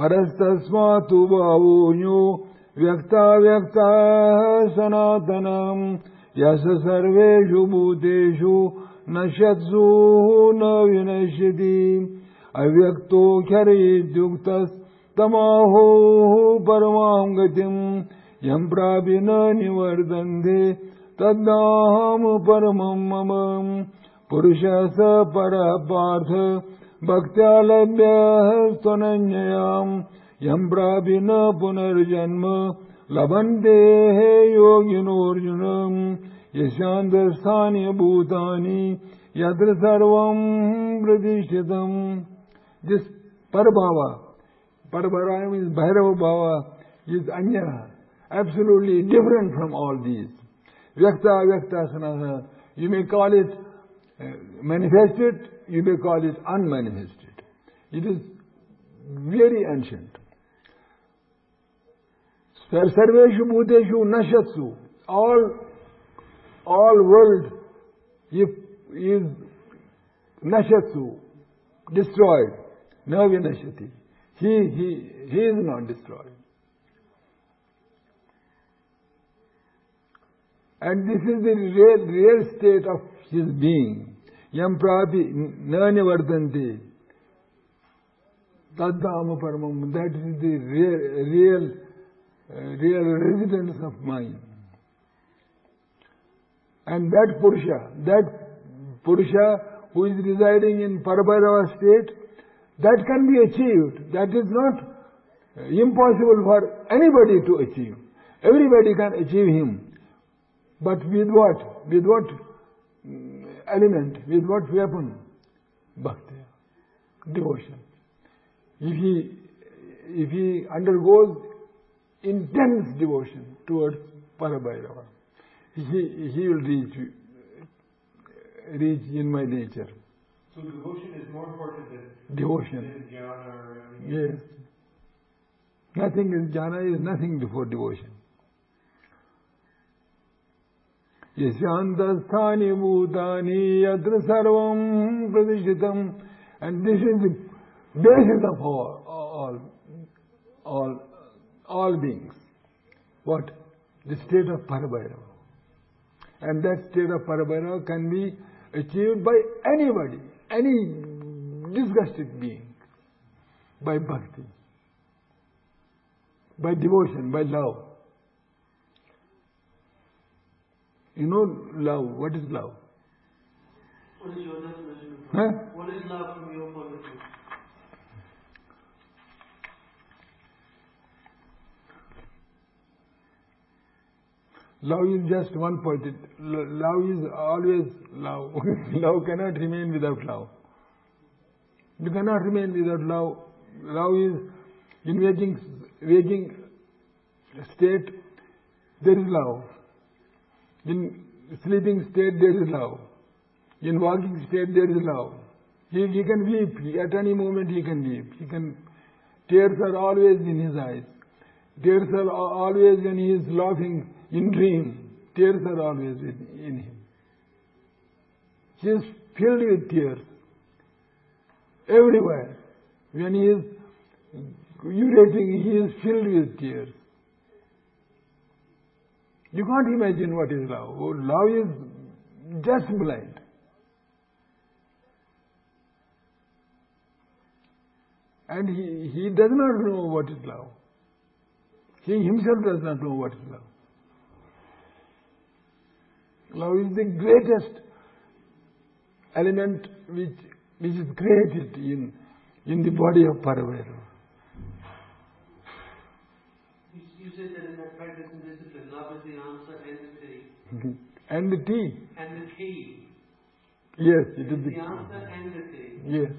परस्तस्मातु बाहून्यो व्यक्ताव्यक्ताः सनातनम्। Yes सर्वेषु भूतेषु नश्यत्सु न विनश्यति। अव्यक्तोऽक्षरयेत्युक्तस्तमाहोः परमां गतिम्। यं प्रापि न निवर्तन्ते तद्दाहं परमं मम। पुरुषः स परः पार्थ भक्त्यालभ्यः स्वनञ्जयाम् यम् प्रापि न पुनर्जन्म लभन्ते हे योगिनोऽर्जुन यशान्तस्थानि भूतानि यत्र सर्वम् प्रतिष्ठितम् दिस् पर बाबा पर means Bhairav Baba is anjana absolutely different from all these. Vyakta, Vyakta, Sanasa. You Uh, manifested, you may call it unmanifested. It is very ancient. Sarveshu Bhuteshu Nashatsu. All, all world if, is Nashatsu, destroyed. No Vinashati. He, he, he is not destroyed. And this is the real, real state of his being. Yam prapi nani vardante. Taddhama paramam. That is the real, real, uh, real residence of mind. And that Purusha, that Purusha who is residing in Parabhairava state, that can be achieved. That is not impossible for anybody to achieve. Everybody can achieve him. But with what? With what element? With what weapon? Bhakti. Devotion. If he, if he undergoes intense devotion towards Parabhairava, he, he will reach, reach in my nature. So devotion is more important than, Devotion. than. Yes. Nothing is jnana is nothing before devotion. Yasyantasthani bhutani yatra sarvam pradishitam and this is the basis of all, all, all, all beings. What? The state of Parabhairava. And that state of Parabhairava can be achieved by anybody, any disgusted being, by bhakti, by devotion, by love. You know love. What is love? What is your definition of Huh? love? What is love from your point of view? Love is just one point. Love is always love. love cannot remain without love. You cannot remain without love. Love is in waking, waking state, there is love. In sleeping state, there is love. In walking state, there is love. He, he can weep. At any moment, he can weep. He can. Tears are always in his eyes. Tears are always when he is laughing in dream. Tears are always in, in him. He is filled with tears. Everywhere. When he is urinating, he is filled with tears. You can't imagine what is love. Oh, Love is just blind. And he, he does not know what is love. He himself does not know what is love. Love is the greatest element which, which is created in, in the body of Parabhairava. You, you said that in that practice and discipline, love is the answer and and the tea. And the key. Yes, it is the the answer and the key. Yes.